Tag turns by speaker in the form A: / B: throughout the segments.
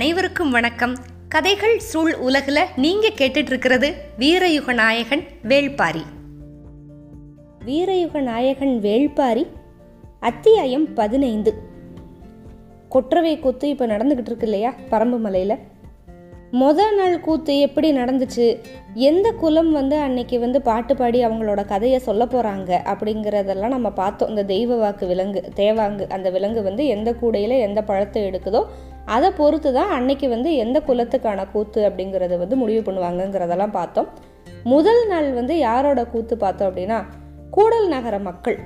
A: அனைவருக்கும் வணக்கம். கதைகள் சூழ் உலகில் நீங்கள் கேட்டுட்டு இருக்கிறது வீரயுக நாயகன் வேள்பாரி. வீரயுக நாயகன் வேள்பாரி அத்தியாயம் பதினைந்து. கொற்றவை கூத்து இப்போ நடந்துக்கிட்டு இருக்கு இல்லையா பரம்பு மலையில்? முத நாள் கூத்து எப்படி நடந்துச்சு? எந்த குலம் வந்து அன்னைக்கு வந்து பாட்டு பாடி அவங்களோட கதையை சொல்ல போகிறாங்க அப்படிங்கிறதெல்லாம் நம்ம பார்த்தோம். இந்த தெய்வ வாக்கு விலங்கு தேவாங்கு அந்த விலங்கு வந்து எந்த கூடையில் எந்த பழத்தை எடுக்குதோ அதை பொறுத்து தான் அன்னைக்கு வந்து எந்த குலத்துக்கான கூத்து அப்படிங்கிறத வந்து முடிவு பண்ணுவாங்கங்கிறதெல்லாம் பார்த்தோம். முதல் நாள் வந்து யாரோட கூத்து பார்த்தோம் அப்படின்னா கூடல் நகர மக்கள்.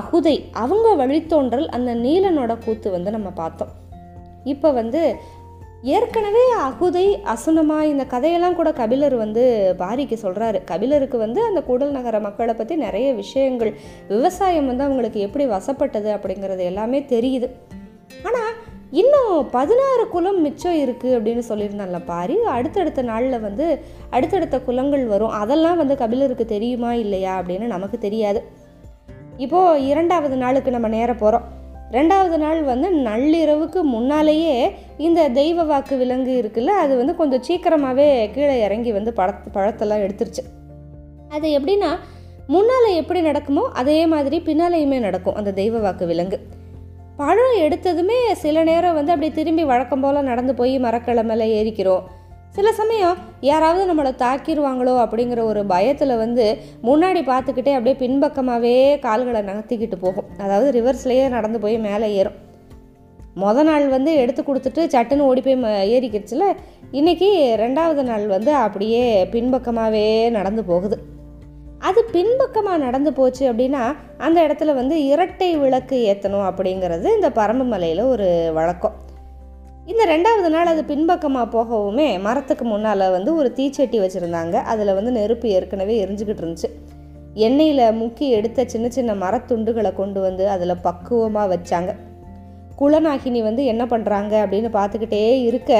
A: அகுதை அவங்க வழித்தோன்றல் அந்த நீலனோட கூத்து வந்து நம்ம பார்த்தோம். இப்போ வந்து ஏற்கனவே அகுதை அசுனமா இந்த கதையெல்லாம் கூட கபிலர் வந்து பாரிக்கு சொல்கிறாரு கபிலருக்கு வந்து அந்த கூடல் நகர மக்களை பற்றி நிறைய விஷயங்கள் விவசாயம் வந்து அவங்களுக்கு எப்படி வசப்பட்டது அப்படிங்கிறது எல்லாமே தெரியுது. ஆனால் இன்னும் பதினாறு குலம் மிச்சம் இருக்குது அப்படின்னு சொல்லியிருந்தான்ல பாரி. அடுத்தடுத்த நாளில் வந்து அடுத்தடுத்த குலங்கள் வரும். அதெல்லாம் வந்து கபிலருக்கு தெரியுமா இல்லையா அப்படின்னு நமக்கு தெரியாது. இப்போது இரண்டாவது நாளுக்கு நம்ம நேர போகிறோம் ரெண்டாவது நாள் வந்து நள்ளிரவுக்கு முன்னாலேயே இந்த தெய்வ வாக்கு விலங்கு இருக்குல்ல அது வந்து கொஞ்சம் சீக்கிரமாகவே கீழே இறங்கி வந்து பழத் பழத்தெல்லாம் எடுத்துருச்சு. அது எப்படின்னா முன்னால் எப்படி நடக்குமோ அதே மாதிரி பின்னாலேயுமே நடக்கும் அந்த தெய்வ வாக்கு விலங்கு. பழம் எடுத்ததுமே சில நேரம் வந்து அப்படியே திரும்பி வழக்கம் போல் நடந்து போய் மரக்கிழமையில் மேலே ஏறிக்கிறோம். சில சமயம் யாராவது நம்மளை தாக்கிடுவாங்களோ அப்படிங்கிற ஒரு பயத்தில் வந்து முன்னாடி பார்த்துக்கிட்டே அப்படியே பின்பக்கமாகவே கால்களை நகர்த்திக்கிட்டு போகும். அதாவது ரிவர்ஸ்லேயே நடந்து போய் மேலே ஏறும். மொத நாள் வந்து எடுத்து கொடுத்துட்டு சட்டுன்னு ஓடி போய் ம- ஏறிக்கிடுச்சுல இன்றைக்கி ரெண்டாவது நாள் வந்து அப்படியே பின்பக்கமாகவே நடந்து போகுது. அது பின்பக்கமாக நடந்து போச்சு அப்படின்னா அந்த இடத்துல வந்து இரட்டை விளக்கு ஏற்றணும் அப்படிங்கிறது இந்த பரம்பு மலையில் ஒரு வழக்கம். இந்த ரெண்டாவது நாள் அது பின்பக்கமாக போகவுமே மரத்துக்கு முன்னால் வந்து ஒரு தீச்சட்டி வச்சுருந்தாங்க. அதில் வந்து நெருப்பு ஏற்கனவே எரிஞ்சுக்கிட்டு இருந்துச்சு. எண்ணெயில் முக்கி எடுத்த சின்ன சின்ன மரத்துண்டுகளை கொண்டு வந்து அதில் பக்குவமாக வச்சாங்க. குலநாகினி வந்து என்ன பண்ணுறாங்க அப்படின்னு பார்த்துக்கிட்டே இருக்க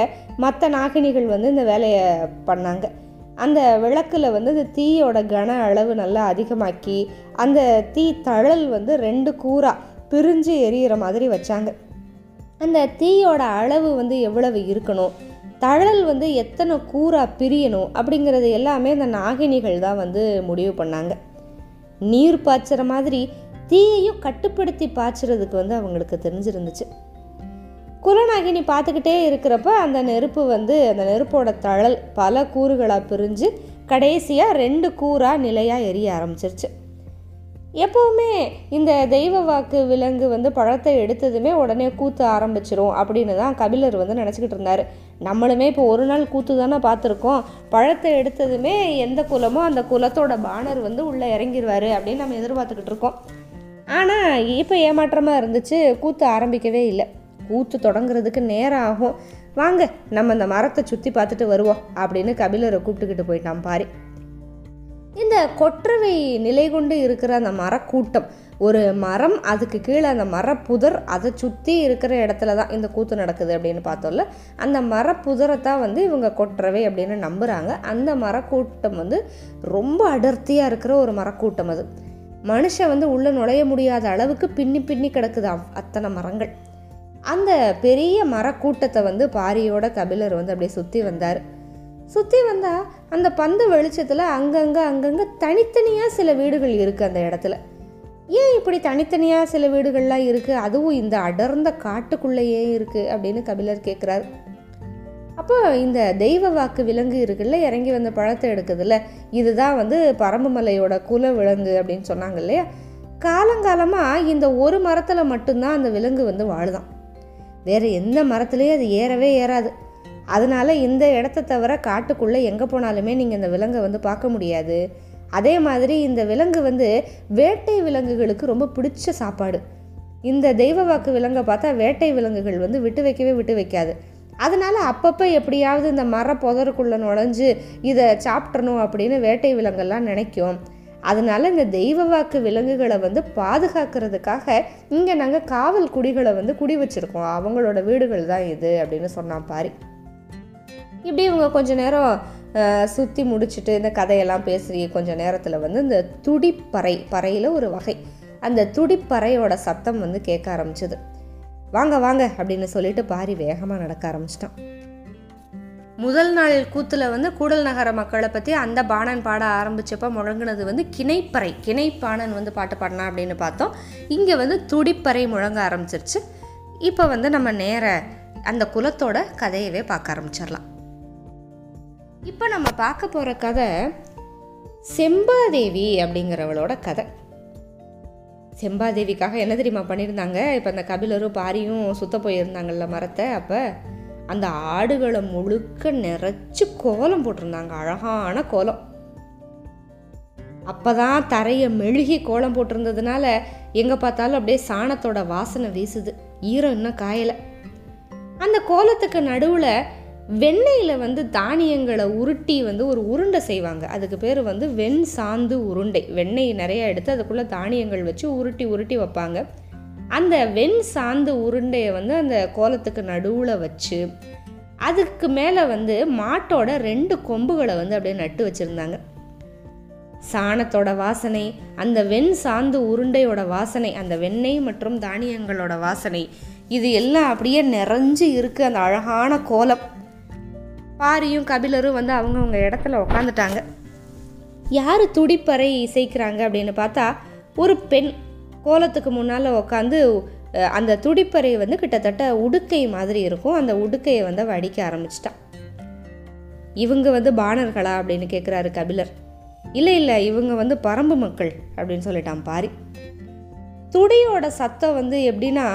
A: மற்ற நாகினிகள் வந்து இந்த வேலையை பண்ணாங்க. அந்த விளக்கில் வந்து இந்த தீயோட கன அளவு நல்லா அதிகமாக்கி அந்த தீ தழல் வந்து ரெண்டு கூறாக பிரிஞ்சு எரியிற மாதிரி வச்சாங்க. அந்த தீயோட அளவு வந்து எவ்வளவு இருக்கணும்? தழல் வந்து எத்தனை கூறாக பிரியணும்? அப்படிங்கிறது எல்லாமே அந்த நாகினிகள் தான் வந்து முடிவு பண்ணாங்க. நீர் பாய்ச்சுற மாதிரி தீயையும் கட்டுப்படுத்தி பாய்ச்சுறதுக்கு வந்து அவங்களுக்கு தெரிஞ்சிருந்துச்சு. குரநாகினி பார்த்துக்கிட்டே இருக்கிறப்ப அந்த நெருப்பு வந்து அந்த நெருப்போட தழல் பல கூறுகளாக பிரிஞ்சு கடைசியாக ரெண்டு கூறாக நிலையாக எரிய ஆரம்பிச்சிருச்சு. எப்போவுமே இந்த தெய்வ வாக்கு விலங்கு வந்து பழத்தை எடுத்ததுமே உடனே கூத்து ஆரம்பிச்சிரும் அப்படின்னு தான் கபிலர் வந்து நினச்சிக்கிட்டு இருந்தார். நம்மளுமே இப்போ ஒரு நாள் கூத்து தானே பார்த்துருக்கோம். பழத்தை எடுத்ததுமே எந்த குலமோ அந்த குலத்தோட பாணர் வந்து உள்ளே இறங்கிடுவார் அப்படின்னு நம்ம எதிர்பார்த்துக்கிட்டு இருக்கோம். ஆனால் இப்போ ஏமாற்றமாக இருந்துச்சு கூத்து ஆரம்பிக்கவே இல்லை. கூத்து தொடங்குறதுக்கு நேரம் ஆகும். வாங்க நம்ம அந்த மரத்தை சுற்றி பார்த்துட்டு வருவோம் அப்படின்னு கபிலரை கூப்பிட்டுக்கிட்டு போயிட்டான் பாரி. இந்த கொற்றவை நிலை கொண்டு இருக்கிற அந்த மரக்கூட்டம் ஒரு மரம் அதுக்கு கீழே அந்த மரப்புதர் அதை சுற்றி இருக்கிற இடத்துல தான் இந்த கூத்து நடக்குது அப்படின்னு பார்த்தோம்ல அந்த மரப்புதரை தான் வந்து இவங்க கொற்றவை அப்படின்னு நம்புகிறாங்க அந்த மரக்கூட்டம் வந்து ரொம்ப அடர்த்தியாக இருக்கிற ஒரு மரக்கூட்டம் அது. மனுஷன் வந்து உள்ளே நுழைய முடியாத அளவுக்கு பின்னி பின்னி கிடக்குது அத்தனை மரங்கள். அந்த பெரிய மரக்கூட்டத்தை வந்து பாரியோட கபிலர் வந்து அப்படியே சுற்றி வந்தார். சுற்றி வந்தால் அந்த பந்து வெளிச்சத்தில் அங்கங்கே அங்கங்கே தனித்தனியாக சில வீடுகள் இருக்குது அந்த இடத்துல. ஏன் இப்படி தனித்தனியாக சில வீடுகள்லாம் இருக்குது அதுவும் இந்த அடர்ந்த காட்டுக்குள்ளே ஏன் இருக்குது அப்படின்னு கபிலர் கேட்குறாரு அப்போ இந்த தெய்வ வாக்கு விலங்கு இருக்குல்ல இறங்கி வந்த பழத்தை எடுக்குதுல்ல இதுதான் வந்து பரம்புமலையோட குல விலங்கு அப்படின்னு சொன்னாங்க இல்லையா? காலங்காலமாக இந்த ஒரு மரத்தில் மட்டும்தான் அந்த விலங்கு வந்து வாழுதான். வேறு எந்த மரத்துலேயும் அது ஏறவே ஏறாது. அதனால இந்த இடத்த தவிர காட்டுக்குள்ளே எங்கே போனாலுமே நீங்கள் இந்த விலங்கை வந்து பார்க்க முடியாது. அதே மாதிரி இந்த விலங்கு வந்து வேட்டை விலங்குகளுக்கு ரொம்ப பிடிச்ச சாப்பாடு. இந்த தெய்வ வாக்கு விலங்கை பார்த்தா வேட்டை விலங்குகள் வந்து விட்டு வைக்கவே விட்டு வைக்காது. அதனால அப்பப்போ எப்படியாவது இந்த மர புதருக்குள்ளே நுழைஞ்சு இதை சாப்பிட்றணும் அப்படின்னு வேட்டை விலங்கெல்லாம் நினைக்கும். அதனால இந்த தெய்வ வாக்கு விலங்குகளை வந்து பாதுகாக்கிறதுக்காக இங்கே நாங்கள் காவல் குடிகளை வந்து குடி வச்சுருக்கோம். அவங்களோட வீடுகள் தான் இது அப்படின்னு சொன்னான் பாரி. இப்படி இவங்க கொஞ்ச நேரம் சுற்றி முடிச்சுட்டு இந்த கதையெல்லாம் பேசி கொஞ்ச நேரத்தில் வந்து இந்த துடிப்பறை பறையில் ஒரு வகை. அந்த துடிப்பறையோட சத்தம் வந்து கேட்க ஆரம்பிச்சது. வாங்க வாங்க அப்படின்னு சொல்லிட்டு பாரி வேகமாக நடக்க ஆரம்பிச்சிட்டான். முதல் நாள் கூத்தில் வந்து கூடல் நகர மக்களை பற்றி அந்த பாணன் பாட ஆரம்பித்தப்போ முழங்கினது வந்து கிணைப்பறை கிணைப்பாணன் வந்து பாட்டு பாடினா அப்படின்னு பார்த்தோம். இங்கே வந்து துடிப்பறை முழங்க ஆரம்பிச்சிருச்சு. இப்போ வந்து நம்ம நேர அந்த குலத்தோட கதையவே பார்க்க ஆரம்பிச்சிடலாம். இப்போ நம்ம பார்க்க போகிற கதை செம்பாதேவி அப்படிங்கிறவளோட கதை. செம்பாதேவிக்காக என்ன தெரியுமா பண்ணியிருந்தாங்க? இப்போ அந்த கபிலரும் பாரியும் சுத்த போயிருந்தாங்கல்ல மரத்தை அப்போ அந்த ஆடுகளை முழுக்க நிறைச்சு கோலம் போட்டிருந்தாங்க. அழகான கோலம். அப்போதான் தரையை மெழுகி கோலம் போட்டிருந்ததுனால எங்கே பார்த்தாலும் அப்படியே சாணத்தோட வாசனை வீசுது. ஈரம் இன்னும் காயலை. அந்த கோலத்துக்கு நடுவில் வெண்ணெயில் வந்து தானியங்களை உருட்டி வந்து ஒரு உருண்டை செய்வாங்க. அதுக்கு பேர் வந்து வெண் சாந்து உருண்டை. வெண்ணெய் நிறையா எடுத்து அதுக்குள்ளே தானியங்கள் வச்சு உருட்டி உருட்டி வைப்பாங்க. அந்த வெண் சாந்து உருண்டையை வந்து அந்த கோலத்துக்கு நடுவில் வச்சு அதுக்கு மேலே வந்து மாட்டோட ரெண்டு கொம்புகளை வந்து அப்படியே நட்டு வச்சுருந்தாங்க. சாணத்தோட வாசனை அந்த வெண் சாந்து உருண்டையோட வாசனை அந்த வெண்ணெய் மற்றும் தானியங்களோட வாசனை இது எல்லாம் அப்படியே நிறைஞ்சு இருக்கு. அந்த அழகான கோலம். பாரியும் கபிலரும் வந்து அவங்கவுங்க இடத்துல உக்காந்துட்டாங்க. யார் துடிப்பறை இசைக்கிறாங்க அப்படின்னு பார்த்தா ஒரு பெண். கோலத்துக்கு முன்னால் உட்காந்து அந்த துடிப்பறை வந்து கிட்டத்தட்ட உடுக்கை மாதிரி இருக்கும். அந்த உடுக்கையை வந்து வடிக்க ஆரம்பிச்சிட்டான் இவங்க வந்து பாணர்களா அப்படின்னு கேட்குறாரு கபிலர். இல்லை இல்லை இவங்க வந்து பரம்பு மக்கள் அப்படின்னு சொல்லிட்டான் பாரி. துடியோட சத்தம் வந்து எப்படின்னா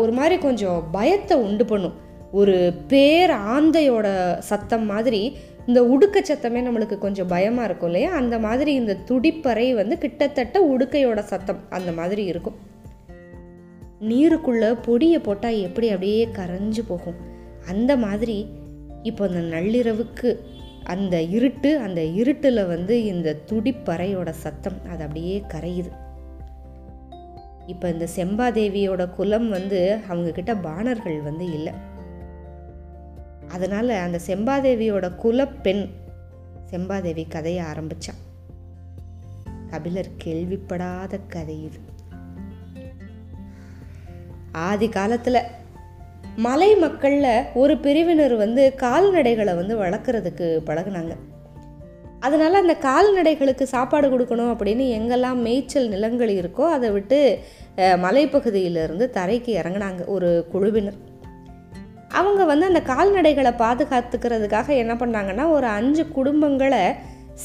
A: ஒரு மாதிரி கொஞ்சம் பயத்தை உண்டு பண்ணும். ஒரு பேர் ஆந்தையோட சத்தம் மாதிரி இந்த உடுக்க சத்தமே நம்மளுக்கு கொஞ்சம் பயமாக இருக்கும் இல்லையா? அந்த மாதிரி இந்த துடிப்பறை வந்து கிட்டத்தட்ட உடுக்கையோட சத்தம் அந்த மாதிரி இருக்கும். நீருக்குள்ளே பொடியை போட்டால் எப்படி அப்படியே கரைஞ்சு போகும். அந்த மாதிரி இப்போ இந்த நள்ளிரவுக்கு அந்த இருட்டு அந்த இருட்டில் வந்து இந்த துடிப்பறையோட சத்தம் அது அப்படியே கரையுது. இப்போ இந்த செம்பாதேவியோட குலம் வந்து அவங்கக்கிட்ட பாணர்கள் வந்து இல்லை. அதனால் அந்த செம்பாதேவியோட குலப்பெண் செம்பாதேவி கதையை ஆரம்பித்தான் கபிலர் கேள்விப்படாத கதை இது. ஆதி காலத்தில் மலை மக்களில் ஒரு பிரிவினர் வந்து கால்நடைகளை வந்து வளர்க்குறதுக்கு பழகுனாங்க. அதனால் அந்த கால்நடைகளுக்கு சாப்பாடு கொடுக்கணும் அப்படின்னு எங்கெல்லாம் மேய்ச்சல் நிலங்கள் இருக்கோ அதை விட்டு மலைப்பகுதியிலிருந்து தரைக்கு இறங்குனாங்க ஒரு குழுவினர். அவங்க வந்து அந்த கால்நடைகளை பாதுகாத்துக்கிறதுக்காக என்ன பண்ணாங்கன்னா ஒரு அஞ்சு குடும்பங்களை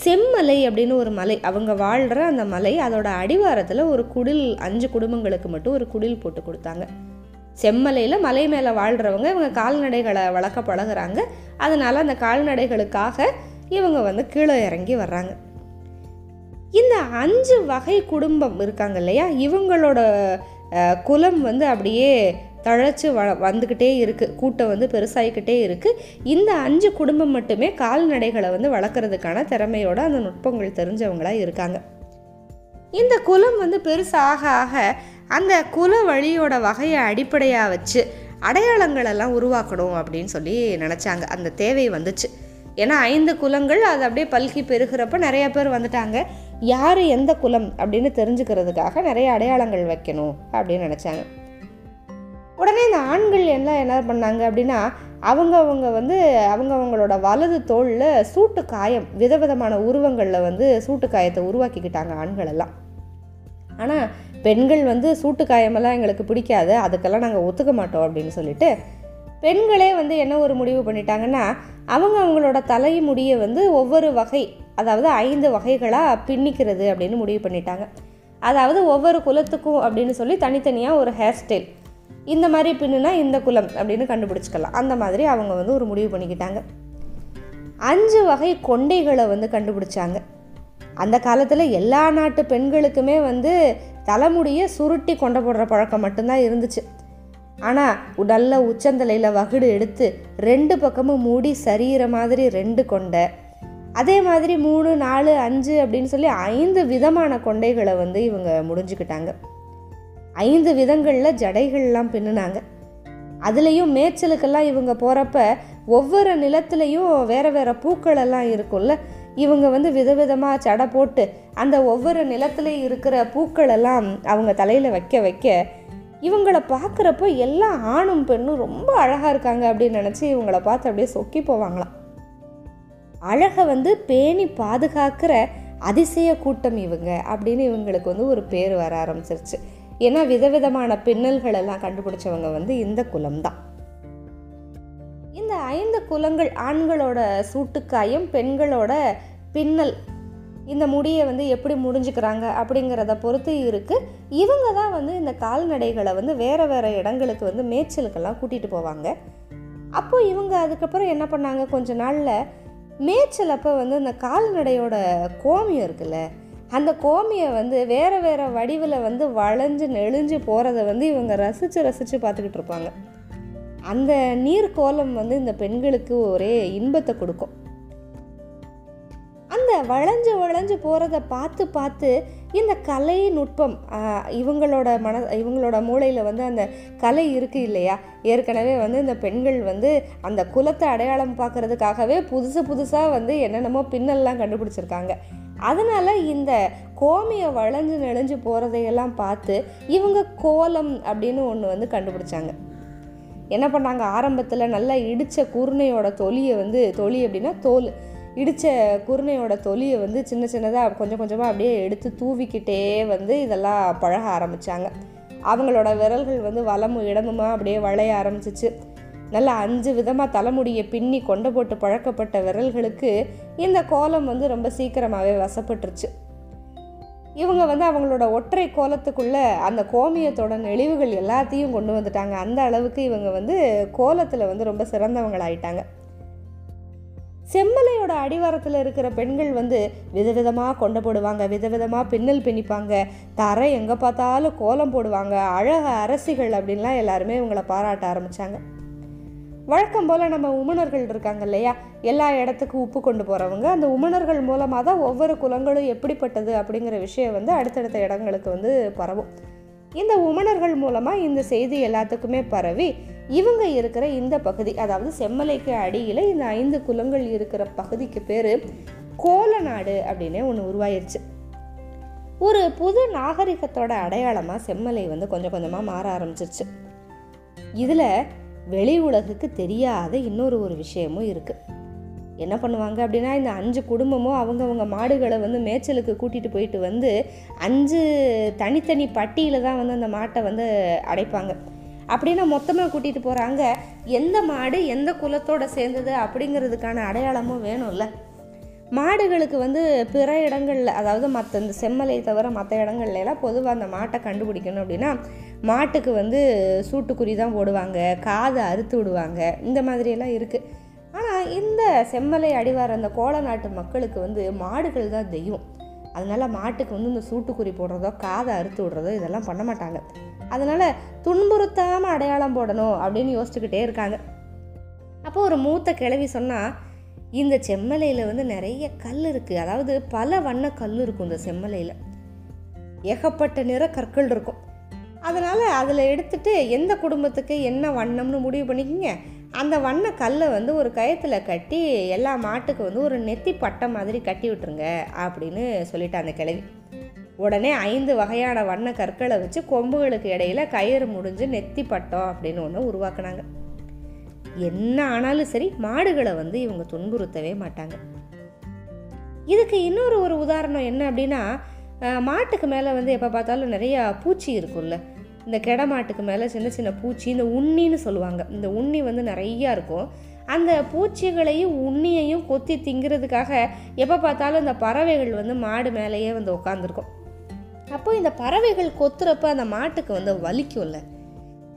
A: செம்மலை அப்படின்னு ஒரு மலை அவங்க வாழ்கிற அந்த மலை அதோட அடிவாரத்தில் ஒரு குடில் அஞ்சு குடும்பங்களுக்கு மட்டும் ஒரு குடில் போட்டு கொடுத்தாங்க. செம்மலையில் மலை மேலே வாழ்கிறவங்க இவங்க கால்நடைகளை வளர்க்க பழகிறாங்க. அதனால் அந்த கால்நடைகளுக்காக இவங்க வந்து கீழே இறங்கி வர்றாங்க. இந்த அஞ்சு வகை குடும்பம் இருக்காங்க இல்லையா? இவங்களோட குலம் வந்து அப்படியே தழைச்சி வ வந்துக்கிட்டே இருக்குது கூட்டம் வந்து பெருசாகிக்கிட்டே இருக்குது இந்த அஞ்சு குடும்பம் மட்டுமே கால்நடைகளை வந்து வளர்க்குறதுக்கான திறமையோட அந்த நுட்பங்கள் தெரிஞ்சவங்களாக இருக்காங்க. இந்த குலம் வந்து பெருசாக ஆக அந்த குல வழியோட வகையை அடிப்படையாக வச்சு அடையாளங்கள் எல்லாம் உருவாக்கணும் அப்படின்னு சொல்லி நினச்சாங்க. அந்த தேவை வந்துச்சு. ஏன்னா ஐந்து குலங்கள் அது அப்படியே பல்கி பெருகிறப்ப நிறைய பேர் வந்துட்டாங்க. யார் எந்த குலம் அப்படின்னு தெரிஞ்சுக்கிறதுக்காக நிறைய அடையாளங்கள் வைக்கணும் அப்படின்னு நினச்சாங்க. உடனே இந்த ஆண்கள் எல்லாம் என்ன பண்ணாங்க அப்படின்னா அவங்க அவங்க வந்து அவங்க அவங்களோட வலது தோளில் சூட்டு காயம் விதவிதமான உருவங்களில் வந்து சூட்டு காயத்தை உருவாக்கிக்கிட்டாங்க ஆண்கள் எல்லாம் ஆனால் பெண்கள் வந்து சூட்டு காயமெல்லாம் எங்களுக்கு பிடிக்காது அதுக்கெல்லாம் நாங்கள் ஒத்துக்க மாட்டோம் அப்படின்னு சொல்லிட்டு பெண்களே வந்து என்ன ஒரு முடிவு பண்ணிட்டாங்கன்னா அவங்க அவங்களோட தலை முடியை வந்து ஒவ்வொரு வகை அதாவது ஐந்து வகைகளாக பின்னிக்கிறது அப்படின்னு முடிவு பண்ணிட்டாங்க. அதாவது ஒவ்வொரு குலத்துக்கும் அப்படின்னு சொல்லி தனித்தனியாக ஒரு ஹேர் ஸ்டைல் இந்த மாதிரி பின்னுனா இந்த குலம் அப்படின்னு கண்டுபிடிச்சிக்கலாம். அந்த மாதிரி அவங்க வந்து ஒரு முடிவு பண்ணிக்கிட்டாங்க. அஞ்சு வகை கொண்டைகளை வந்து கண்டுபிடிச்சாங்க. அந்த காலத்தில் எல்லா நாட்டு பெண்களுக்குமே வந்து தலைமுடியை சுருட்டி கொண்ட போடுற பழக்கம் மட்டும்தான் இருந்துச்சு. ஆனால் நல்ல உச்சந்தலையில் வகுடு எடுத்து ரெண்டு பக்கமும் மூடி சரியிற மாதிரி ரெண்டு கொண்டை அதே மாதிரி மூணு நாலு அஞ்சு அப்படின்னு சொல்லி ஐந்து விதமான கொண்டைகளை வந்து இவங்க முடிஞ்சுக்கிட்டாங்க. ஐந்து விதங்களில் ஜடைகள்லாம் பின்னுனாங்க. அதுலேயும் மேய்ச்சலுக்கெல்லாம் இவங்க போகிறப்ப ஒவ்வொரு நிலத்துலேயும் வேறு வேறு பூக்கள் எல்லாம் இருக்கும்ல. இவங்க வந்து விதவிதமாக ஜடை போட்டு அந்த ஒவ்வொரு நிலத்துலேயும் இருக்கிற பூக்கள் எல்லாம் அவங்க தலையில் வைக்க வைக்க இவங்கள பார்க்குறப்போ எல்லா ஆணும் பெண்ணும் ரொம்ப அழகாக இருக்காங்க அப்படின்னு நினச்சி இவங்கள பார்த்து அப்படியே சொக்கி போவாங்களாம். அழகை வந்து பேணி பாதுகாக்கிற அதிசய கூட்டம் இவங்க அப்படின்னு இவங்களுக்கு வந்து ஒரு பேர் வர ஆரம்பிச்சிருச்சு. ஏன்னா விதவிதமான பின்னல்கள் எல்லாம் கண்டுபிடிச்சவங்க வந்து இந்த குலம்தான். இந்த ஐந்து குலங்கள் ஆண்களோட சூட்டுக்காயம் பெண்களோட பின்னல் இந்த முடியை வந்து எப்படி முடிஞ்சுக்கிறாங்க அப்படிங்கிறத பொறுத்து இருக்குது இவங்க தான் வந்து இந்த கால்நடைகளை வந்து வேறு வேறு இடங்களுக்கு வந்து மேய்ச்சலுக்கெல்லாம் கூட்டிகிட்டு போவாங்க. அப்போது இவங்க அதுக்கப்புறம் என்ன பண்ணாங்க? கொஞ்ச நாளில் மேய்ச்சல் அப்போ வந்து இந்த கால்நடையோட கோமியம் இருக்குல்ல அந்த கோமியை வந்து வேறு வேறு வடிவில் வந்து வளைஞ்சு நெளிஞ்சு போகிறத வந்து இவங்க ரசித்து ரசித்து பார்த்துக்கிட்டு இருப்பாங்க. அந்த நீர் கோலம் வந்து இந்த பெண்களுக்கு ஒரே இன்பத்தை கொடுக்கும். அந்த வளைஞ்சு வளைஞ்சு போகிறத பார்த்து பார்த்து இந்த கலை நுட்பம் இவங்களோட மன இவங்களோட மூளையில் வந்து அந்த கலை இருக்கு இல்லையா? ஏற்கனவே வந்து இந்த பெண்கள் வந்து அந்த குலத்தை அடையாளம் பார்க்கறதுக்காகவே புதுசு புதுசாக வந்து என்னென்னமோ பின்னல்லாம் கண்டுபிடிச்சிருக்காங்க. அதனால் இந்த கோமியை வளைஞ்சு நெளிஞ்சு போகிறதையெல்லாம் பார்த்து இவங்க கோலம் அப்படின்னு ஒன்று வந்து கண்டுபிடிச்சாங்க. என்ன பண்ணாங்க? ஆரம்பத்தில் நல்லா இடித்த குருணையோட தொலியை வந்து தொலி அப்படின்னா தோல். இடித்த குருணையோட தொலியை வந்து சின்ன சின்னதாக கொஞ்சம் கொஞ்சமாக அப்படியே எடுத்து தூவிக்கிட்டே வந்து இதெல்லாம் பழக ஆரம்பித்தாங்க அவங்களோட விரல்கள் வந்து வலமும் இடமுமா அப்படியே வளைய ஆரம்பிச்சிச்சு. நல்லா அஞ்சு விதமாக தலைமுடியை பின்னி கொண்டை போட்டு பழக்கப்பட்ட விரல்களுக்கு இந்த கோலம் வந்து ரொம்ப சீக்கிரமாகவே வசப்பட்டுருச்சு. இவங்க வந்து அவங்களோட ஒற்றை கோலத்துக்குள்ளே அந்த கோமியத்தோட நெளிவுகள் எல்லாத்தையும் கொண்டு வந்துட்டாங்க. அந்த அளவுக்கு இவங்க வந்து கோலத்தில் வந்து ரொம்ப சிறந்தவங்களாயிட்டாங்க. செம்மலையோட அடிவாரத்தில் இருக்கிற பெண்கள் வந்து விதவிதமாக கொண்டு போடுவாங்க விதவிதமாக பின்னல் பின்னிப்பாங்க தரை எங்கே பார்த்தாலும் கோலம் போடுவாங்க அழக அரசிகள் அப்படின்லாம் எல்லாருமே இவங்களை பாராட்ட ஆரம்பித்தாங்க வழக்கம் போல் நம்ம உமணர்கள் இருக்காங்க இல்லையா எல்லா இடத்துக்கும் உப்பு கொண்டு போகிறவங்க அந்த உமணர்கள் மூலமாக தான் ஒவ்வொரு குலங்களும் எப்படிப்பட்டது அப்படிங்கிற விஷயம் வந்து அடுத்தடுத்த இடங்களுக்கு வந்து பரவும். இந்த உமணர்கள் மூலமாக இந்த செய்தி எல்லாத்துக்குமே பரவி இவங்க இருக்கிற இந்த பகுதி அதாவது செம்மலைக்கு அடியில் இந்த ஐந்து குலங்கள் இருக்கிற பகுதிக்கு பேர் கோலநாடு அப்படின்னே ஒன்று உருவாயிருச்சு. ஒரு புது நாகரிகத்தோட அடையாளமாக செம்மலை வந்து கொஞ்சம் கொஞ்சமாக மாற ஆரம்பிச்சிருச்சு. இதில் வெளி உலகுக்கு தெரியாத இன்னொரு ஒரு விஷயமும் இருக்குது என்ன பண்ணுவாங்க அப்படின்னா இந்த அஞ்சு குடும்பமும் அவங்கவுங்க மாடுகளை வந்து மேய்ச்சலுக்கு கூட்டிகிட்டு போயிட்டு வந்து அஞ்சு தனித்தனி பட்டியில் தான் வந்து அந்த மாட்டை வந்து அடைப்பாங்க. அப்படின்னா மொத்தமாக கூட்டிகிட்டு போகிறாங்க எந்த மாடு எந்த குலத்தோடு சேர்ந்தது அப்படிங்கிறதுக்கான அடையாளமும் வேணும்ல. மாடுகளுக்கு வந்து பிற இடங்களில் அதாவது மற்ற இந்த செம்மலை தவிர மற்ற இடங்கள்லாம் பொதுவாக அந்த மாட்டை கண்டுபிடிக்கணும் அப்படின்னா மாட்டுக்கு வந்து சூட்டுக்குறி தான் போடுவாங்க காதை அறுத்து விடுவாங்க இந்த மாதிரியெல்லாம் இருக்குது ஆனால் இந்த செம்மலை அடிவார அந்த கோல நாட்டு மக்களுக்கு வந்து மாடுகள் தான் தெய்வம். அதனால் மாட்டுக்கு வந்து இந்த சூட்டுக்குறி போடுறதோ காதை அறுத்து விடுறதோ இதெல்லாம் பண்ண மாட்டாங்க. அதனால் துன்புறுத்தாமல் அடையாளம் போடணும் அப்படின்னு யோசிச்சுக்கிட்டே இருக்காங்க. அப்போது ஒரு மூத்த கிழவி சொன்னால் இந்த செம்மலையில் வந்து நிறைய கல் இருக்குது அதாவது பல வண்ண கல் இருக்கும் இந்த செம்மலையில். ஏகப்பட்ட நிற கற்கள் இருக்கும். அதனால் அதில் எடுத்துட்டு எந்த குடும்பத்துக்கு என்ன வண்ணம்னு முடிவு பண்ணிக்கிங்க. அந்த வண்ண கல்லை வந்து ஒரு கயத்தில் கட்டி எல்லா மாட்டுக்கு வந்து ஒரு நெத்தி பட்டை மாதிரி கட்டி விட்டுருங்க அப்படின்னு சொல்லிட்டு அந்த கிழவி. உடனே ஐந்து வகையான வண்ண கற்களை வச்சு கொம்புகளுக்கு இடையில கயிறு முடிஞ்சு நெத்தி பட்டம் அப்படின்னு ஒன்று உருவாக்குனாங்க. என்ன ஆனாலும் சரி மாடுகளை வந்து இவங்க துன்புறுத்தவே மாட்டாங்க. இதுக்கு இன்னொரு ஒரு உதாரணம் என்ன அப்படின்னா மாட்டுக்கு மேலே வந்து எப்போ பார்த்தாலும் நிறையா பூச்சி இருக்கும்ல. இந்த கிடமாட்டுக்கு மேலே சின்ன சின்ன பூச்சி இந்த உண்ணின்னு சொல்லுவாங்க. இந்த உண்ணி வந்து நிறையா இருக்கும். அந்த பூச்சிகளையும் உண்ணியையும் கொத்தி திங்கிறதுக்காக எப்போ பார்த்தாலும் இந்த பறவைகள் வந்து மாடு மேலேயே வந்து உட்காந்துருக்கும் அப்போ இந்த பறவைகள் கொத்துறப்ப அந்த மாட்டுக்கு வந்து வலிக்கும்ல.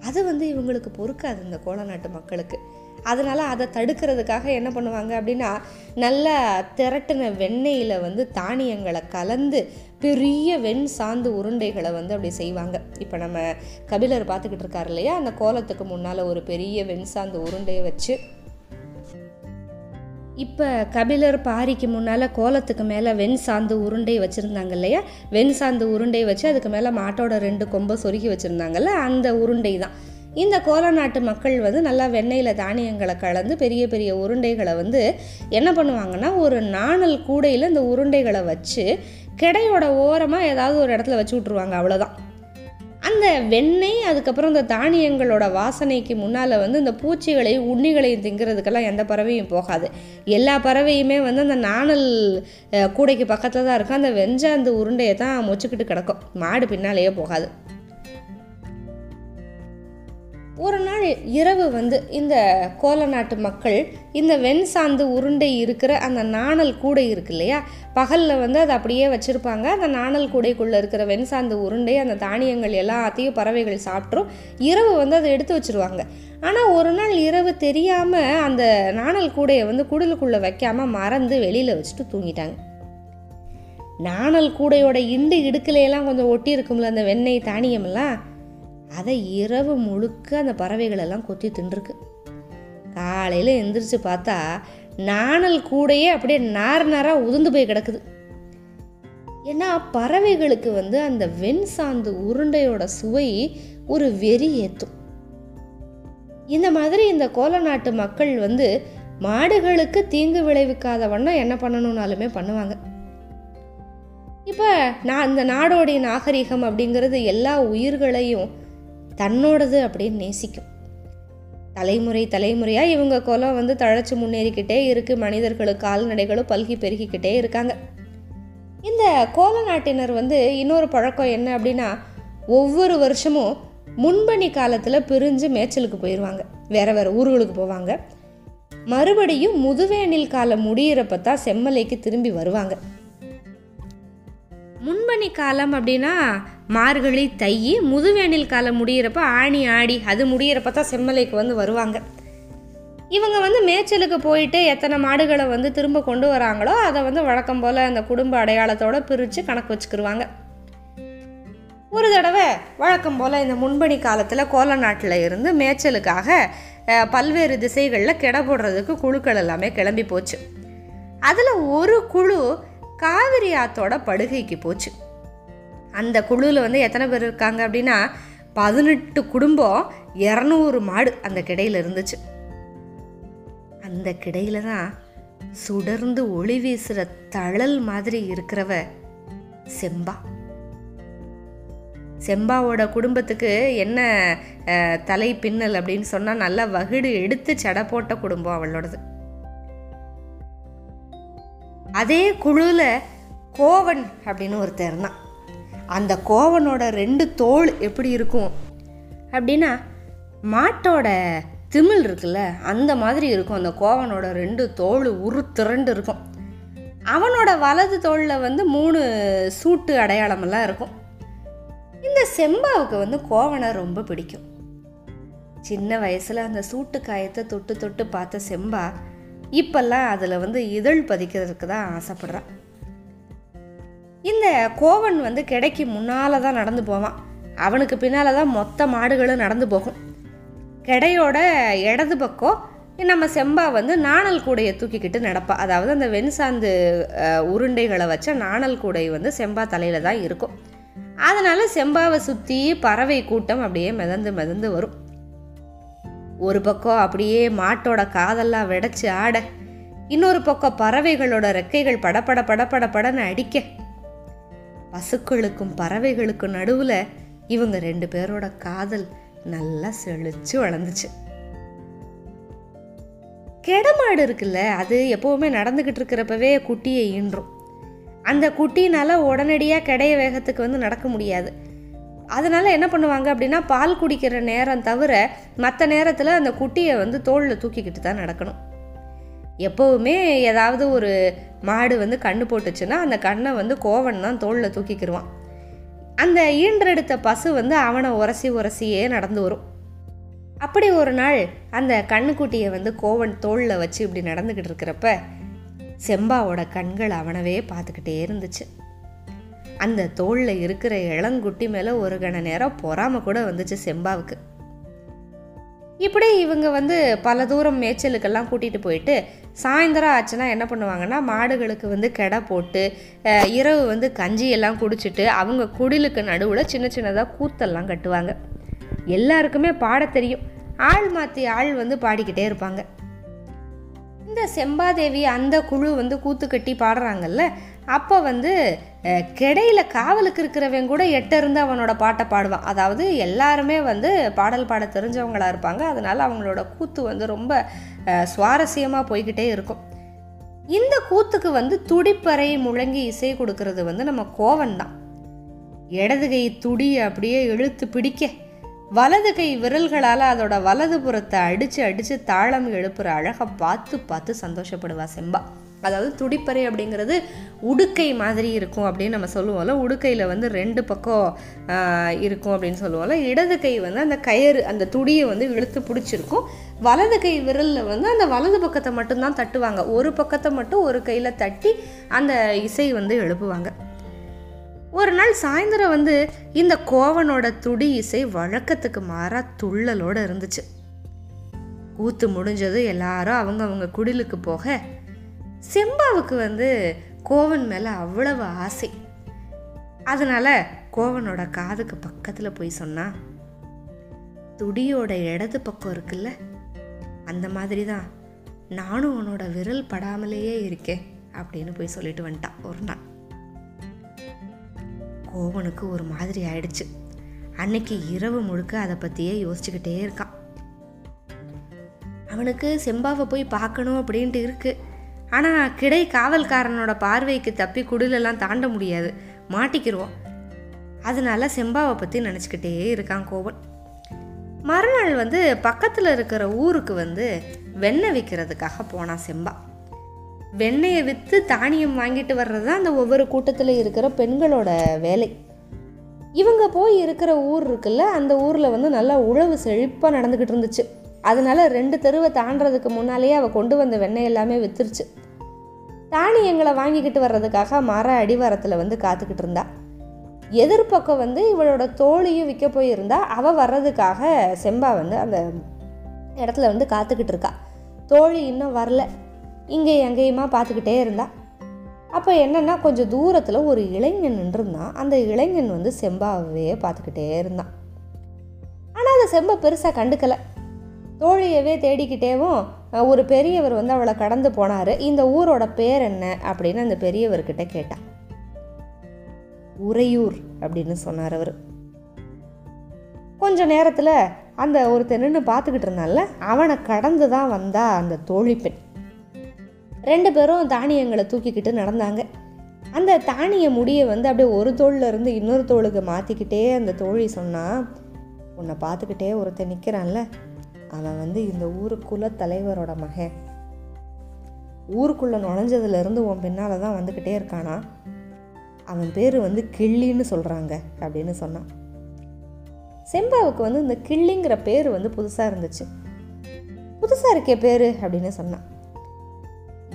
A: அது வந்து இவங்களுக்கு பொறுக்காது இந்த கோலநாட்டு மக்களுக்கு. அதனால் அதை தடுக்கிறதுக்காக என்ன பண்ணுவாங்க அப்படின்னா நல்லா திரட்டின வெண்ணெயில் வந்து தானியங்களை கலந்து பெரிய வெண் சாந்து உருண்டைகளை வந்து அப்படி செய்வாங்க. இப்போ நம்ம கபிலர் பார்த்துக்கிட்டு இருக்காரு இல்லையா? அந்த கோலத்துக்கு முன்னால் ஒரு பெரிய வெண் சாந்து உருண்டையை வச்சு. இப்போ கபிலர் பாரிக்கு முன்னால் கோலத்துக்கு மேலே வெண் சாந்து உருண்டை வச்சுருந்தாங்க இல்லையா? வெண் சாந்து உருண்டை வச்சு அதுக்கு மேலே மாட்டோட ரெண்டு கொம்பை சொருகி வச்சுருந்தாங்கல்ல? அந்த உருண்டை தான். இந்த கோல நாட்டு மக்கள் வந்து நல்லா வெண்ணெயில் தானியங்களை கலந்து பெரிய பெரிய உருண்டைகளை வந்து என்ன பண்ணுவாங்கன்னா ஒரு நாணல் கூடையில் இந்த உருண்டைகளை வச்சு கிடையோட ஓரமாக ஏதாவது ஒரு இடத்துல வச்சு விட்ருவாங்க அவ்வளோதான் அந்த வெண்ணெய் அதுக்கப்புறம் இந்த தானியங்களோட வாசனைக்கு முன்னால் வந்து இந்த பூச்சிகளையும் உண்ணிகளையும் திங்கிறதுக்கெல்லாம் எந்த பறவையும் போகாது. எல்லா பறவையுமே வந்து அந்த நாணல் கூடைக்கு பக்கத்தில் தான் இருக்கும். அந்த வெஞ்ச அந்த உருண்டையை தான் மொச்சுக்கிட்டு கிடக்கும். மாடு பின்னாலேயே போகாது. ஒரு நாள் இரவு வந்து இந்த கோல நாட்டு மக்கள் இந்த வெண் சாந்து உருண்டை இருக்கிற அந்த நாணல் கூடை இருக்கு இல்லையா? பகலில் வந்து அதை அப்படியே வச்சுருப்பாங்க. அந்த நாணல் கூடைக்குள்ளே இருக்கிற வெண் சாந்து உருண்டை அந்த தானியங்கள் எல்லாத்தையும் பறவைகள் சாப்பிட்ரும். இரவு வந்து அதை எடுத்து வச்சுருவாங்க. ஆனால் ஒரு நாள் இரவு தெரியாமல் அந்த நாணல் கூடையை வந்து குடலுக்குள்ளே வைக்காமல் மறந்து வெளியில் வச்சுட்டு தூங்கிட்டாங்க. நாணல் கூடையோட இண்டு இடுக்கலையெல்லாம் கொஞ்சம் ஒட்டி இருக்கும்ல அந்த வெண்ணெய் தானியமெல்லாம்? அதை இரவு முழுக்க அந்த பறவைகளெல்லாம் கொத்தி தின்றுருக்கு. காலையில் எந்திரிச்சு பார்த்தா நாணல் கூடையே அப்படியே நார் நாராக உதிர்ந்து போய் கிடக்குது. ஏன்னா பறவைகளுக்கு வந்து அந்த வெண் சாந்து உருண்டையோட சுவை ஒரு வெறி ஏற்றும் இந்த மாதிரி இந்த கோல நாட்டு மக்கள் வந்து மாடுகளுக்கு தீங்கு விளைவிக்காத வண்ணம் என்ன பண்ணணும்னாலுமே பண்ணுவாங்க. இப்போ நான் இந்த நாடோடைய நாகரிகம் அப்படிங்கிறது எல்லா உயிர்களையும் தன்னோடது அப்படின்னு நேசிக்கும். தலைமுறை தலைமுறையாக இவங்க குலம் வந்து தழைச்சி முன்னேறிக்கிட்டே இருக்குது மனிதர்களும் கால்நடைகளும் பல்கி பெருகிக்கிட்டே இருக்காங்க. இந்த கோல நாட்டினர் வந்து இன்னொரு பழக்கம் என்ன அப்படின்னா ஒவ்வொரு வருஷமும் முன்பணி காலத்தில் பிரிஞ்சு மேய்ச்சலுக்கு போயிடுவாங்க வேற வேற ஊர்களுக்கு போவாங்க. மறுபடியும் முதுவேனில் காலம் முடியிறப்ப தான் செம்மலைக்கு திரும்பி வருவாங்க. முன்பணி காலம் அப்படின்னா மார்கழி தை முதுவேனில் காலம் முடியிறப்ப ஆணி ஆடி அது முடியிறப்ப தான் செம்மலைக்கு வந்து வருவாங்க. இவங்க வந்து மேய்ச்சலுக்கு போயிட்டு எத்தனை மாடுகளை வந்து திரும்ப கொண்டு வராங்களோ அதை வந்து வழக்கம் போல் அந்த குடும்ப அடையாளத்தோடு பிரித்து கணக்கு வச்சுக்கிருவாங்க. ஒரு தடவை வழக்கம் போல் இந்த முன்பணி காலத்தில் கோல நாட்டில் இருந்து மேய்ச்சலுக்காக பல்வேறு திசைகளில் கிட போடுறதுக்கு குழுக்கள் எல்லாமே கிளம்பி போச்சு. அதில் ஒரு குழு காவிரி ஆத்தோட படுகைக்கு போச்சு. அந்த குழுவில் வந்து எத்தனை பேர் இருக்காங்க அப்படின்னா பதினெட்டு குடும்பம் இரநூறு மாடு அந்த கிடையில் இருந்துச்சு. அந்த கிடையில தான் சுடர்ந்து ஒளி வீசுகிற தழல் மாதிரி இருக்கிறவ செம்பா. செம்பாவோட குடும்பத்துக்கு என்ன தலை பின்னல் அப்படின்னு சொன்னால் நல்லா வகுடு எடுத்து சடை போட்ட குடும்பம் அவளோடது. அதே குழுவில் கோவன் அப்படின்னு ஒருத்தர் இருந்தான். அந்த கோவனோட ரெண்டு தோல் எப்படி இருக்கும்? அப்படின்னா மாட்டோட திமில் இருக்குல்ல அந்த மாதிரி இருக்கும். அந்த கோவனோட ரெண்டு தோல் உரு திரண்டு இருக்கும். அவனோட வலது தோளில் வந்து மூணு சூட்டு அடையாளமெல்லாம் இருக்கும். இந்த செம்பாவுக்கு வந்து கோவனை ரொம்ப பிடிக்கும். சின்ன வயசில் அந்த சூட்டு காயத்தை தொட்டு தொட்டு பார்த்த செம்பா இப்பெல்லாம் அதில் வந்து இதழ் பதிக்கிறதுக்கு தான் ஆசைப்படுறான். இந்த கோவன் வந்து கிடைக்கு முன்னால் தான் நடந்து போவான். அவனுக்கு பின்னால் தான் மொத்த மாடுகளும் நடந்து போகும். கிடையோட இடது பக்கம் நம்ம செம்பா வந்து நாணல் கூடையை தூக்கிக்கிட்டு நடப்பா. அதாவது அந்த வெண்சாந்து உருண்டைகளை வச்ச நாணல் கூடை வந்து செம்பா தலையில் தான் இருக்கும். அதனால் செம்பாவை சுற்றி பறவை கூட்டம் அப்படியே மிதந்து மிதந்து வரும். ஒரு பக்கம் அப்படியே மாட்டோட காதெல்லாம் வெடைச்சி ஆட இன்னொரு பக்கம் பறவைகளோட ரெக்கைகள் படபட படப்பட படன்னு அடிக்க பசுக்களுக்கும் பறவைகளுக்கும் நடுவில் இவங்க ரெண்டு பேரோட காதல் நல்லா செழிச்சு வளர்ந்துச்சு. கெடமாடு இருக்குல்ல அது எப்போவுமே நடந்துக்கிட்டு இருக்கிறப்பவே குட்டியை ஈன்றும். அந்த குட்டினால உடனடியாக கிடைய வேகத்துக்கு வந்து நடக்க முடியாது. அதனால் என்ன பண்ணுவாங்க அப்படின்னா பால் குடிக்கிற நேரம் தவிர மற்ற நேரத்தில் அந்த குட்டியை வந்து தோளில் தூக்கிக்கிட்டு தான் நடக்கணும். எப்போவுமே ஏதாவது ஒரு மாடு வந்து கண்ணு போட்டுச்சுன்னா அந்த கண்ணை வந்து கோவன் தான் தோளில் தூக்கிக்கிருவான். அந்த ஈன்றெடுத்த பசு வந்து அவனை உரசி உரசியே நடந்து வரும். அப்படி ஒரு நாள் அந்த கண்ணுக்குட்டியை வந்து கோவன் தோளில் வச்சு இப்படி நடந்துக்கிட்டு இருக்கிறப்ப செம்பாவோட கண்கள் அவனவே பார்த்துக்கிட்டே இருந்துச்சு. அந்த தோளில் இருக்கிற இளங்குட்டி மேலே ஒரு கண நேரம் பொறாம கூட வந்துச்சு செம்பாவுக்கு. இப்படி இவங்க வந்து பல தூரம் மேய்ச்சலுக்கெல்லாம் கூட்டிகிட்டு போயிட்டு சாயந்தரம் ஆச்சுன்னா என்ன பண்ணுவாங்கன்னா மாடுகளுக்கு வந்து கெடை போட்டு இரவு வந்து கஞ்சி எல்லாம் குடிச்சிட்டு அவங்க குடிலுக்கு நடுவில் சின்ன சின்னதாக கூத்தெல்லாம் கட்டுவாங்க. எல்லாருக்குமே பாட தெரியும். ஆள் மாற்றி ஆள் வந்து பாடிக்கிட்டே இருப்பாங்க. இந்த செம்பாதேவி அந்த குழு வந்து கூத்து கட்டி பாடுறாங்கல்ல அப்போ வந்து கிடையில் கிடையில காவலுக்கு இருக்கிறவன் கூட எட்ட இருந்து அவனோட பாட்டை பாடுவான். அதாவது எல்லாருமே வந்து பாடல் பாட தெரிஞ்சவங்களாக இருப்பாங்க. அதனால அவங்களோட கூத்து வந்து ரொம்ப சுவாரஸ்யமாக போய்கிட்டே இருக்கும். இந்த கூத்துக்கு வந்து துடிப்பறை முழங்கி இசை கொடுக்கறது வந்து நம்ம கோவன் தான். இடது கை துடி அப்படியே இழுத்து பிடிக்க வலது கை விரல்களால் அதோட வலது புறத்தை அடித்து அடித்து தாளம் எழுப்புற அழகை பார்த்து பார்த்து சந்தோஷப்படுவா செம்பா. அதாவது துடிப்பறை அப்படிங்கிறது உடுக்கை மாதிரி இருக்கும் அப்படின்னு நம்ம சொல்லுவோம்ல. உடுக்கையில் வந்து ரெண்டு பக்கம் இருக்கும் அப்படின்னு சொல்லுவோம்ல. இடது கை வந்து அந்த கயிறு அந்த துடியை வந்து இழுத்து பிடிச்சிருக்கும். வலது கை விரலில் வந்து அந்த வலது பக்கத்தை மட்டும்தான் தட்டுவாங்க. ஒரு பக்கத்தை மட்டும் ஒரு கையில் தட்டி அந்த இசை வந்து எழுப்புவாங்க. ஒரு நாள் சாயந்தரம் வந்து இந்த கோவனோட துடி இசை வழக்கத்துக்கு மாறா துள்ளலோடு இருந்துச்சு. கூத்து முடிஞ்சது எல்லாரும் அவங்க அவங்க குடிலுக்கு போக செம்பாவுக்கு வந்து கோவன் மேலே அவ்வளவு ஆசை. அதனால கோவனோட காதுக்கு பக்கத்தில் போய் சொன்னா துடியோட இடது பக்கம் இருக்குல்ல அந்த மாதிரி தான் நானும் உன்னோட விரல் படாமலேயே இருக்கேன் அப்படின்னு போய் சொல்லிட்டு வந்துட்டான் ஒரு நாள். கோவனுக்கு ஒரு மாதிரி ஆயிடுச்சு. அன்னைக்கு இரவு முழுக்க அதை பற்றியே யோசிச்சுக்கிட்டே இருக்கான். அவனுக்கு செம்பாவை போய் பார்க்கணும் அப்படின்ட்டு இருக்குது ஆனால் கிடை காவல்காரனோட பார்வைக்கு தப்பி குடிலெல்லாம் தாண்ட முடியாது. மாட்டிக்கிருவோம். அதனால செம்பாவை பற்றி நினச்சிக்கிட்டே இருக்கான் கோவன். மறுநாள் வந்து பக்கத்தில் இருக்கிற ஊருக்கு வந்து வெண்ணெய் விற்கிறதுக்காக போனான் செம்பா. வெண்ணெயை விற்று தானியம் வாங்கிட்டு வர்றது தான் அந்த ஒவ்வொரு கூட்டத்தில் இருக்கிற பெண்களோட வேலை. இவங்க போய் இருக்கிற ஊர் இருக்குல்ல அந்த ஊரில் வந்து நல்லா உழவு செழிப்பாக நடந்துக்கிட்டு இருந்துச்சு. அதனால ரெண்டு தெருவை தாண்டதுக்கு முன்னாலேயே அவள் கொண்டு வந்த வெண்ணெய் எல்லாமே வித்துருச்சு. தானியங்களை வாங்கிக்கிட்டு வர்றதுக்காக மர அடிவாரத்தில் வந்து காத்துக்கிட்டு இருந்தா. எதிர்பக்கம் வந்து இவளோட தோழியும் விற்க போயிருந்தா அவள் வர்றதுக்காக செம்பா வந்து அந்த இடத்துல வந்து காத்துக்கிட்டு இருக்கா. தோழி இன்னும் வரல. இங்கே எங்கேயுமா பார்த்துக்கிட்டே இருந்தா. அப்போ என்னன்னா கொஞ்சம் தூரத்தில் ஒரு இளைஞன் நின்றுருந்தான் அந்த இளைஞன் வந்து செம்பாவே பார்த்துக்கிட்டே இருந்தான் ஆனால் அந்த செம்பை பெருசாக கண்டுக்கலை. தோழியவே தேடிக்கிட்டேவும் ஒரு பெரியவர் வந்து அவளை கடந்து போனார். இந்த ஊரோட பேர் என்ன அப்படின்னு அந்த பெரியவர்கிட்ட கேட்டான் உறையூர் அப்படின்னு சொன்னார் அவர். கொஞ்ச நேரத்தில் அந்த ஒருத்தன் நின்று பார்த்துக்கிட்டு இருந்தால அவனை கடந்து தான் வந்தா அந்த தோழி பெண். ரெண்டு பேரும் தானியங்களை தூக்கிக்கிட்டு நடந்தாங்க. அந்த தானிய முடியை வந்து அப்படியே ஒரு தோளில் இருந்து இன்னொரு தோளுக்கு மாற்றிக்கிட்டே அந்த தோழி சொன்னால் உன்னை பார்த்துக்கிட்டே ஒருத்தன் நிற்கிறான்ல அவன் வந்து இந்த ஊருக்குள்ள தலைவரோட மகன். ஊருக்குள்ளே நுழைஞ்சதுலேருந்து உன் பின்னால் தான் வந்துக்கிட்டே இருக்கானா? அவன் பேர் வந்து கிள்ளின்னு சொல்கிறாங்க அப்படின்னு சொன்னான். செம்பாவுக்கு வந்து இந்த கிள்ளிங்கிற பேர் வந்து புதுசாக இருந்துச்சு. புதுசாக இருக்கே பேர் அப்படின்னு சொன்னான்.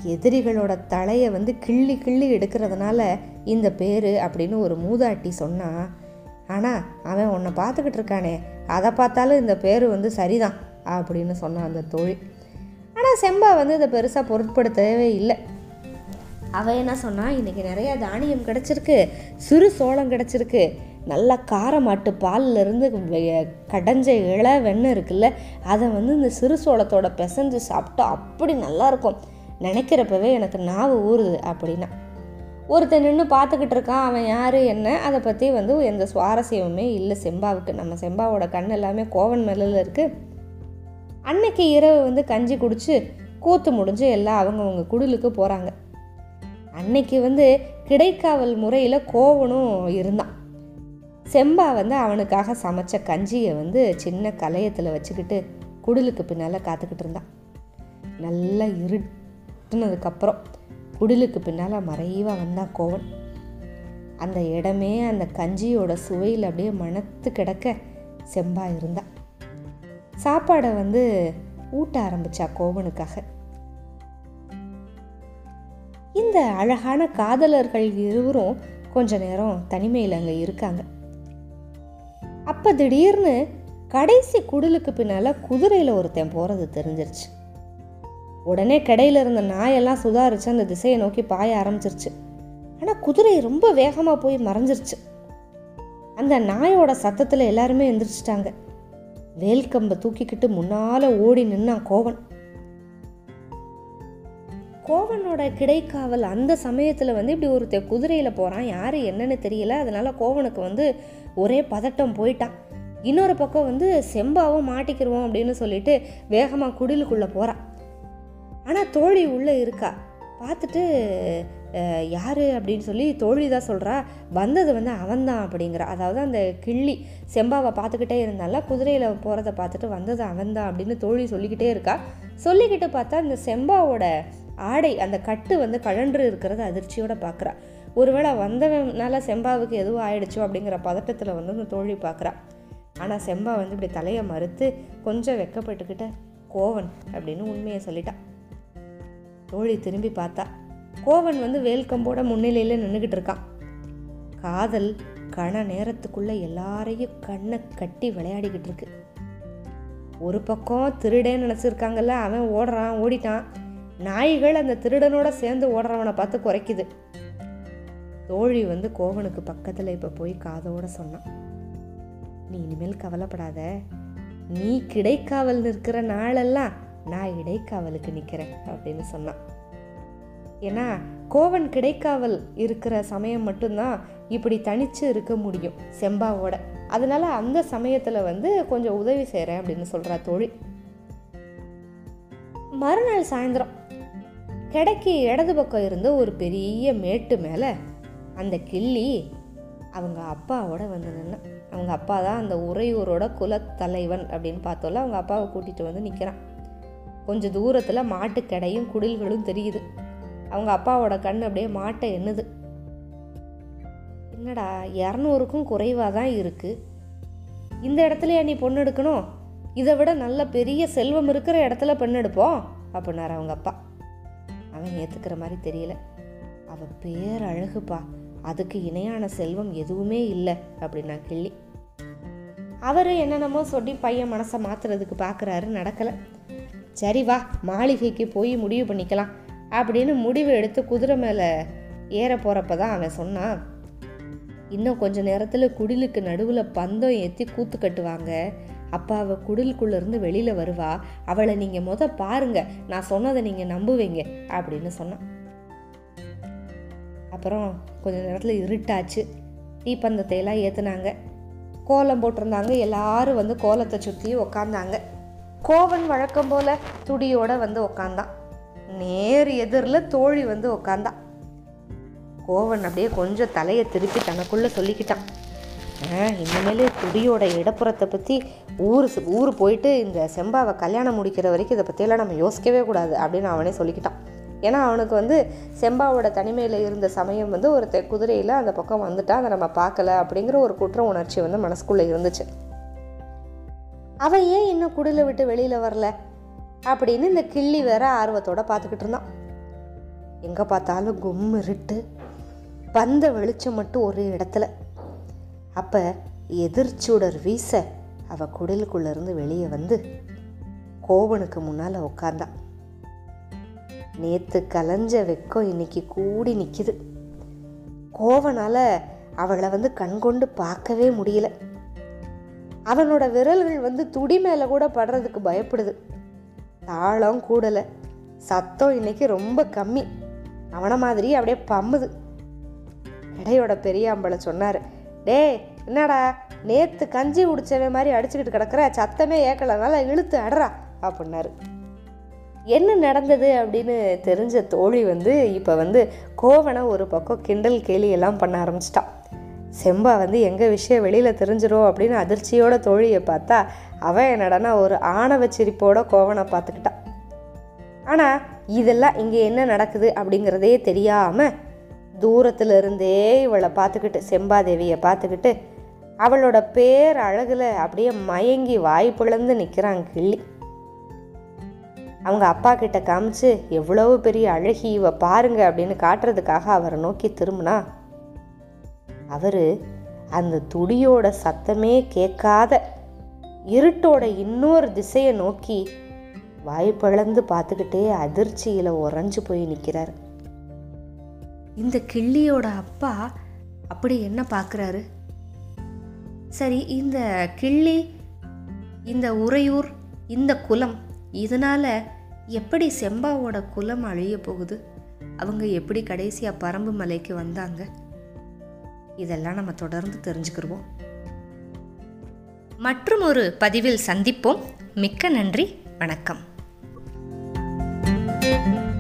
A: எதிரிகளோட தலையை வந்து கிள்ளி கிள்ளி எடுக்கிறதுனால இந்த பேர் அப்படின்னு ஒரு மூதாட்டி சொன்னான் ஆனால் அவன் உன்னை பார்த்துக்கிட்டு இருக்கானே. அதை பார்த்தாலும் இந்த பேர் வந்து சரிதான். அப்படின்னு சொன்னான் அந்த தோழி. ஆனால் செம்பா வந்து இதை பெருசாக பொருட்படுத்தவே இல்லை. அவள் என்ன சொன்னால் இன்றைக்கி நிறைய தானியம் கிடச்சிருக்கு சிறு சோளம் கிடச்சிருக்கு நல்ல காரமாட்டு பால்லிருந்து கடைஞ்ச இள வெண்ணெய் இருக்குல்ல அதை வந்து இந்த சிறு சோளத்தோட பிசைஞ்சு சாப்பிட்டா அப்படி நல்லா இருக்கும். நினைக்கிறப்பவே எனக்கு நாவு ஊறுது அப்படின்னா. ஒருத்தன் நின்று பார்த்துக்கிட்டு இருக்கான் அவன் யார் என்ன அதை பற்றி வந்து எந்த சுவாரஸ்யமுமே இல்லை. செம்பாவுக்கு நம்ம செம்பாவோட கண் எல்லாமே கோவன் மேலில் இருக்குது அன்னைக்கு இரவு வந்து கஞ்சி குடித்து கூத்து முடிஞ்சு எல்லாம் அவங்கவுங்க குடிலுக்கு போகிறாங்க அன்னைக்கு வந்து கிடைக்காவல் முறையில் கோவனும் இருந்தான். செம்பா வந்து அவனுக்காக சமைச்ச கஞ்சியை வந்து சின்ன கலையத்தில் வச்சுக்கிட்டு குடிலுக்கு பின்னால் காத்துக்கிட்டு இருந்தான். நல்லா இருட்டுனதுக்கப்புறம் குடிலுக்கு பின்னால் மறைவாக வந்தான் கோவன். அந்த இடமே அந்த கஞ்சியோட சுவையில் அப்படியே மணத்து கிடக்க செம்பா இருந்தான். சாப்பாடை வந்து ஊட்ட ஆரம்பிச்சா கோவனுக்காக. இந்த அழகான காதலர்கள் இருவரும் கொஞ்ச நேரம் தனிமையில் அங்கே இருக்காங்க. அப்போ திடீர்னு கடைசி குடிலுக்கு பின்னால் குதிரையில் ஒருத்தன் போகிறது தெரிஞ்சிருச்சு. உடனே கடையில் இருந்த நாயெல்லாம் சுதாரிச்சு அந்த திசையை நோக்கி பாய ஆரம்பிச்சிருச்சு. ஆனால் குதிரை ரொம்ப வேகமாக போய் மறைஞ்சிருச்சு. அந்த நாயோட சத்தத்தில் எல்லாருமே எந்திரிச்சிட்டாங்க. வேல்கம்பை தூக்கிக்கிட்டு முன்னால் ஓடி நின்னான் கோவன். கோவனோட கிடைக்காவல் அந்த சமயத்தில் வந்து இப்படி ஒருத்த குதிரையில் போகிறான் யார் என்னன்னு தெரியல. அதனால் கோவனுக்கு வந்து ஒரே பதட்டம் போயிட்டான். இன்னொரு பக்கம் வந்து செம்பாவும் மாட்டிக்கிருவோம் அப்படின்னு சொல்லிட்டு வேகமாக குடிலுக்குள்ளே போகிறான் ஆனால் தோழி உள்ளே இருக்கா. பார்த்துட்டு யார் அப்படின்னு சொல்லி தோழி தான் சொல்கிறா வந்தது வந்து அவன்தான் அப்படிங்கிற. அதாவது அந்த கிள்ளி செம்பாவை பார்த்துக்கிட்டே இருந்தால குதிரையில் போகிறத பார்த்துட்டு வந்தது அவன்தான் அப்படின்னு தோழி சொல்லிக்கிட்டே இருக்கா. சொல்லிக்கிட்டு பார்த்தா இந்த செம்பாவோட ஆடை அந்த கட்டு வந்து கழன்று இருக்கிறத அதிர்ச்சியோட பார்க்குறா. ஒருவேளை வந்தவனால செம்பாவுக்கு எதுவும் ஆயிடுச்சோ அப்படிங்கிற பதட்டத்தில் வந்து அந்த தோழி பார்க்குறா. ஆனால் செம்பா வந்து இப்படி தலையை மறுத்து கொஞ்சம் வெக்கப்பட்டுக்கிட்ட கோவன் அப்படின்னு உண்மையை சொல்லிட்டான் தோழி திரும்பி பார்த்தா கோவன் வந்து வேல்கம்போட முன்னிலையில் நின்றுக்கிட்டு இருக்கான். காதல் கண நேரத்துக்குள்ளே எல்லாரையும் கண்ணை கட்டி விளையாடிக்கிட்டு இருக்கு. ஒரு பக்கம் திருடேன்னு நினச்சிருக்காங்கல்ல அவன் ஓடுறான் ஓடிட்டான். நாய்கள் அந்த திருடனோட சேர்ந்து ஓடுறவனை பார்த்து குறைக்குது. தோழி வந்து கோவனுக்கு பக்கத்தில் இப்போ போய் காதோட சொன்னான். நீ இனிமேல் கவலைப்படாத. நீ கிடைக்காவல் நிற்கிற நாளெல்லாம் நான் இடைக்காவலுக்கு நிற்கிறேன் அப்படின்னு சொன்னான். ஏன்னா கோவன் கிடைக்காவல் இருக்கிற சமயம் மட்டும்தான் இப்படி தனித்து இருக்க முடியும் செம்பாவோட. அதனால் அந்த சமயத்தில் வந்து கொஞ்சம் உதவி செய்கிறேன் அப்படின்னு சொல்கிறா தோழி. மறுநாள் சாயந்தரம் கிடைக்கு இடது பக்கம் இருந்த ஒரு பெரிய மேட்டு மேலே அந்த கிள்ளி அவங்க அப்பாவோட வந்து நின்னா. அவங்க அப்பா தான் அந்த உறையூரோட குலத்தலைவன் அப்படின்னு பார்த்தோம்ல அவங்க அப்பாவை கூட்டிகிட்டு வந்து நிற்கிறான் கொஞ்சம் தூரத்தில் மாட்டுக்கடையும் குடில்களும் தெரியுது. அவங்க அப்பாவோட கண் அப்படியே மாட்டை எண்ணுது. என்னடா இரநூறுக்கும் குறைவாக தான் இருக்குது இந்த இடத்துலையா நீ பொண்ணு எடுக்கணும்? இதை விட நல்ல பெரிய செல்வம் இருக்கிற இடத்துல பெண் எடுப்போம் அப்படின்னாரு அவங்க அப்பா. அவன் ஏற்றுக்கிற மாதிரி தெரியல. அவள் பேர் அழகுப்பா. அதுக்கு இணையான செல்வம் எதுவுமே இல்லை அப்படின்னா கிள்ளி. அவர் என்னென்னமோ சொல்லி பையன் மனசை மாத்துறதுக்கு பார்க்குறாரு நடக்கலை. சரி வா மாளிகைக்கு போய் முடிவு பண்ணிக்கலாம். அப்படின்னு முடிவு எடுத்து குதிரை மேலே ஏற போகிறப்ப தான் அவன் சொன்னான் இன்னும் கொஞ்ச நேரத்தில் குடிலுக்கு நடுவில் பந்தம் ஏற்றி கூத்து கட்டுவாங்க. அப்பா அவள் குடிலுக்குள்ளேருந்து வெளியில் வருவா. அவளை நீங்கள் முத பாருங்க. நான் சொன்னதை நீங்கள் நம்புவீங்க. அப்படின்னு சொன்னான். அப்புறம் கொஞ்ச நேரத்தில் இருட்டாச்சு. தீப்பந்தத்தையெல்லாம் ஏற்றுனாங்க கோலம் போட்டிருந்தாங்க. எல்லாரும் வந்து கோலத்தை சுற்றி உக்காந்தாங்க. கோவன் வழக்கம் போல் துடியோட வந்து உக்காந்தான். நேர் எதிரில் தோழி வந்து உக்காந்தா. கோவன் அப்படியே கொஞ்சம் தலையை திருப்பி தனக்குள்ளே சொல்லிக்கிட்டான். ஆ இனிமேல் துடியோட இடப்புறத்தை பற்றி ஊர் ஊர் போயிட்டு இந்த செம்பாவை கல்யாணம் முடிக்கிற வரைக்கும் இதை பற்றியெல்லாம் நம்ம யோசிக்கவே கூடாது அப்படின்னு அவனே சொல்லிக்கிட்டான். ஏன்னா அவனுக்கு வந்து செம்பாவோட தனிமையில் இருந்த சமயம் வந்து ஒரு தெ- குதிரையில் அந்த பக்கம் வந்துட்டான் அதை நம்ம பார்க்கல அப்படிங்கிற ஒரு குற்ற உணர்ச்சி வந்து மனசுக்குள்ளே இருந்துச்சு. அவன் ஏன் இன்னும் குடில விட்டு வெளியில் வரல? அப்படின்னு இந்த கிள்ளி வேற ஆர்வத்தோட பார்த்துக்கிட்டு இருந்தான். எங்கே பார்த்தாலும் கும் இருட்டு. பந்த வெளிச்சம் மட்டும் ஒரு இடத்துல. அப்போ எதிர்ச்சுடர் வீச அவ குடலுக்குள்ளேருந்து வெளியே வந்து கோவனுக்கு முன்னால் உட்கார்ந்தான் நேத்து கலைஞ்ச வெக்கம் இன்னைக்கு கூடி நிக்குது. கோவனால அவளை வந்து கண்கொண்டு பார்க்கவே முடியல. அவனோட விரல்கள் வந்து துடி மேலே கூட படுறதுக்கு பயப்படுது. தாளம் கூடலை. சத்தம் இன்னைக்கு ரொம்ப கம்மி. அவனை மாதிரி அப்படியே பம்முது. இடையோட பெரியாம்பளை சொன்னார் டே என்னடா நேற்று கஞ்சி குடிச்சவன் மாதிரி அடிச்சுக்கிட்டு கிடக்குற சத்தமே ஏக்கலனால இழுத்து அடறா அப்படின்னாரு. என்ன நடந்தது? அப்படின்னு தெரிஞ்ச தோழி வந்து இப்போ வந்து கோவனை ஒரு பக்கம் கிண்டல் கேலி எல்லாம் பண்ண ஆரம்பிச்சிட்டான் செம்பா வந்து எங்கள் விஷயம் வெளியில் தெரிஞ்சிரும் அப்படின்னு அதிர்ச்சியோட தோழியை பார்த்தா அவன் என்னடான்னா ஒரு ஆணவ சிரிப்போட கோவனை பார்த்துக்கிட்டான் ஆனால் இதெல்லாம் இங்கே என்ன நடக்குது அப்படிங்கிறதே தெரியாமல் தூரத்தில் இருந்தே இவளை பார்த்துக்கிட்டு செம்பாதேவியை பார்த்துக்கிட்டு அவளோட பேர் அழகில் அப்படியே மயங்கி வாய் பிளந்து நிற்கிறாங்க கிள்ளி. அவங்க அப்பா கிட்ட காமிச்சு எவ்வளவு பெரிய அழகி இவ பாருங்க அப்படின்னு காட்டுறதுக்காக அவரை நோக்கி திரும்பினா அவர் அந்த துடியோட சத்தமே கேட்காத இருட்டோட இன்னொரு திசையை நோக்கி வாய்ப்பிழந்து பார்த்துக்கிட்டே அதிர்ச்சியில் உறைஞ்சு போய் நிற்கிறார் இந்த கிள்ளியோட அப்பா அப்படி என்ன பார்க்குறாரு? சரி இந்த கிள்ளி இந்த உறையூர் இந்த குலம் இதனால் எப்படி செம்பாவோட குலம் அழிய போகுது? அவங்க எப்படி கடைசியாக பரம்பு மலைக்கு வந்தாங்க? இதெல்லாம் நம்ம தொடர்ந்து தெரிஞ்சுக்கிடுவோம் மற்றும் ஒரு பதிவில் சந்திப்போம். மிக்க நன்றி. வணக்கம். thank you